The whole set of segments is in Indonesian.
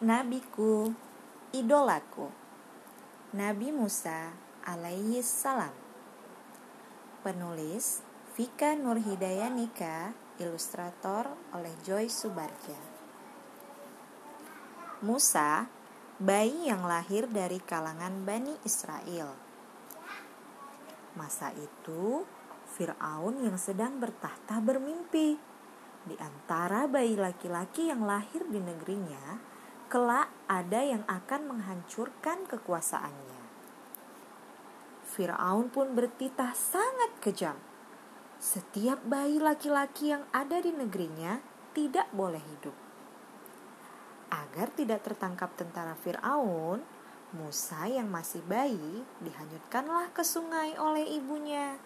Nabiku, idolaku, Nabi Musa alaihi salam. Penulis Vika Nurhidayanika, ilustrator oleh Joy Subarja. Musa, bayi yang lahir dari kalangan Bani Israel. Masa itu, Fir'aun yang sedang bertahta bermimpi. Di antara bayi laki-laki yang lahir di negerinya, kelak ada yang akan menghancurkan kekuasaannya. Firaun pun bertitah sangat kejam. Setiap bayi laki-laki yang ada di negerinya tidak boleh hidup. Agar tidak tertangkap tentara Firaun, Musa yang masih bayi dihanyutkanlah ke sungai oleh ibunya.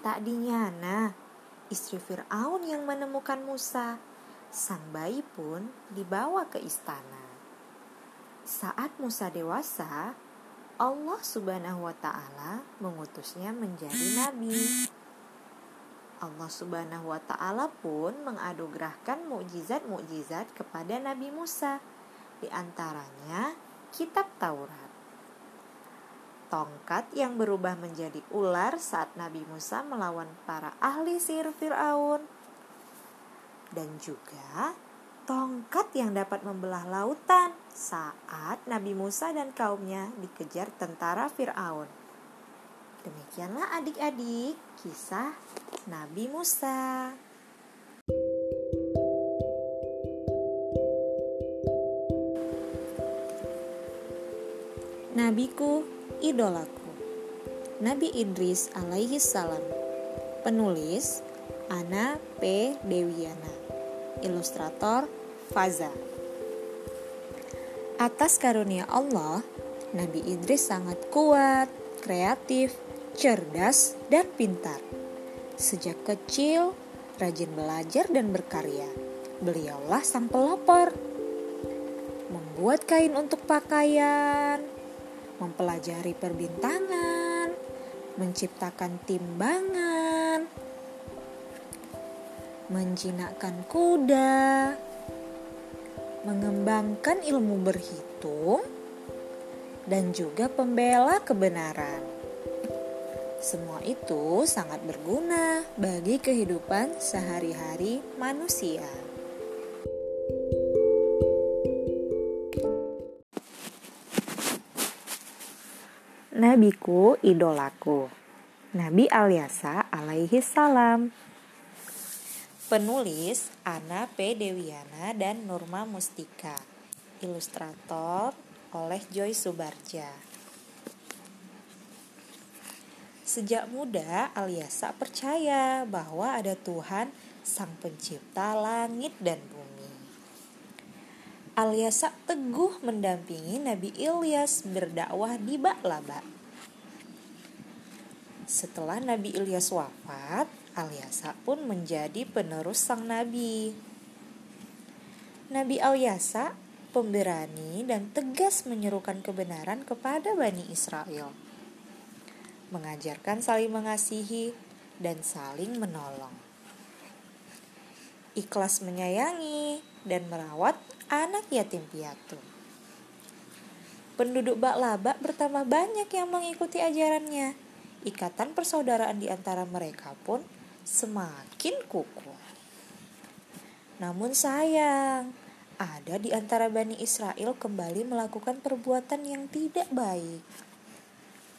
Tak dinyana, istri Firaun yang menemukan Musa sang bayi pun dibawa ke istana. Saat Musa dewasa, Allah Subhanahu wa Ta'ala mengutusnya menjadi nabi. Allah Subhanahu wa Ta'ala pun mengadugrahkan mukjizat-mukjizat kepada Nabi Musa, di antaranya Kitab Taurat. Tongkat yang berubah menjadi ular saat Nabi Musa melawan para ahli sihir Firaun dan juga tongkat yang dapat membelah lautan saat Nabi Musa dan kaumnya dikejar tentara Firaun. Demikianlah adik-adik kisah Nabi Musa. Nabiku, idolaku. Nabi Idris alaihi salam. Penulis Ana P. Dewiana Ilustrator Faza Atas karunia Allah, Nabi Idris sangat kuat, kreatif, cerdas, dan pintar. Sejak kecil, rajin belajar dan berkarya. Beliaulah sang pelopor. Membuat kain untuk pakaian, mempelajari perbintangan, menciptakan timbangan, menjinakkan kuda, mengembangkan ilmu berhitung, dan juga pembela kebenaran. Semua itu sangat berguna bagi kehidupan sehari-hari manusia. Nabiku, idolaku. Nabi Alyasa alaihi salam. Penulis Ana P. Dewiana dan Nurma Mustika. Ilustrator oleh Joy Subarja. Sejak muda, Aliasa percaya bahwa ada Tuhan Sang Pencipta langit dan bumi. Aliasa teguh mendampingi Nabi Ilyas berdakwah di Baklaba. Setelah Nabi Ilyas wafat, Alyasa pun menjadi penerus sang nabi. Nabi Alyasa pemberani dan tegas menyerukan kebenaran kepada Bani Israel. Mengajarkan saling mengasihi dan saling menolong. Ikhlas menyayangi dan merawat anak yatim piatu. Penduduk Baklaba bertambah banyak yang mengikuti ajarannya. Ikatan persaudaraan di antara mereka pun semakin kukuh. Namun sayang, ada di antara Bani Israel kembali melakukan perbuatan yang tidak baik.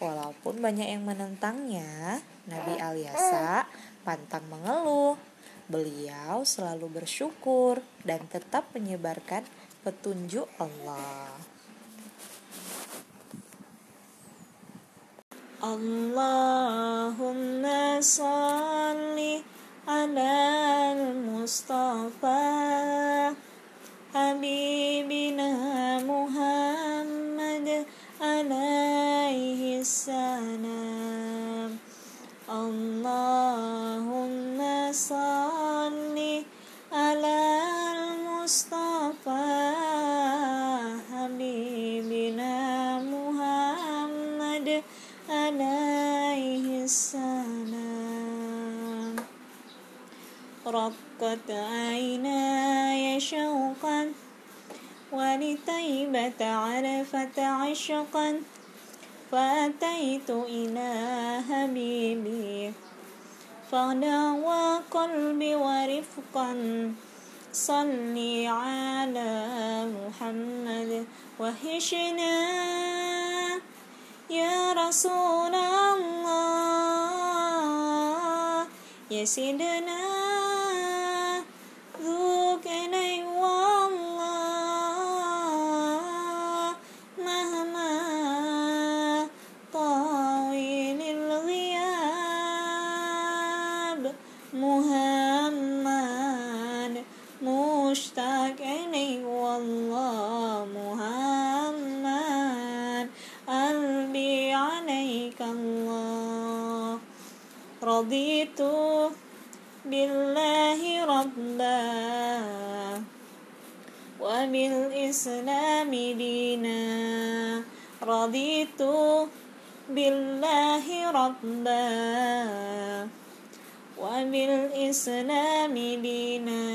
Walaupun banyak yang menentangnya, Nabi Alyasa pantang mengeluh. Beliau selalu bersyukur dan tetap menyebarkan petunjuk Allah. Allahumma salli ala al-Mustafa Habibina Muhammad alaihi salam Alaihi salam رقت عيناي شوقا ولطيبة عرفت عشقا. فأتيت إلى حبيبي فدعوى قلبي ورفقا. صلي على محمد وحشنا. يا رسول الله يا سيدنا رضيت بالله ربا وبالإسلام دينا. رضيت بالله ربا وبالإسلام دينا.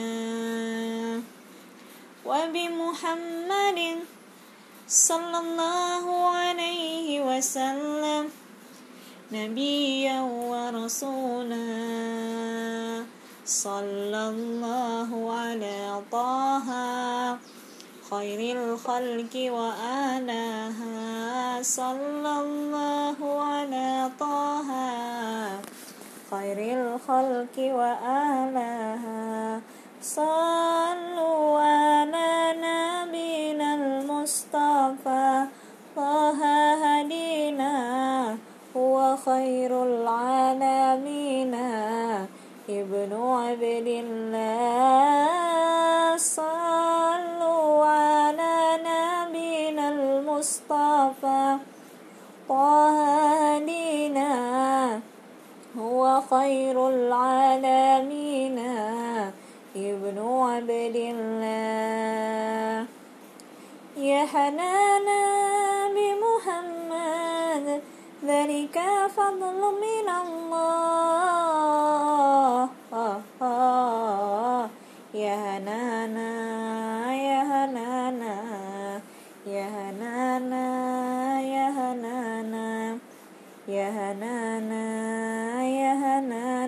وبمحمد صلى الله عليه وسلم نبيا ورسولا. صلى الله على طه. خير الخلق وآلها. صلى الله على طه. خير الخلق وآلها. صلوا على المصطفى طه هدينا هو خير العالمين. ابن عبد الله يا حنانا بمحمد ذلك فضل من الله. Yeah, na na, Ya na na, Hanana Ya Hanana Ya na.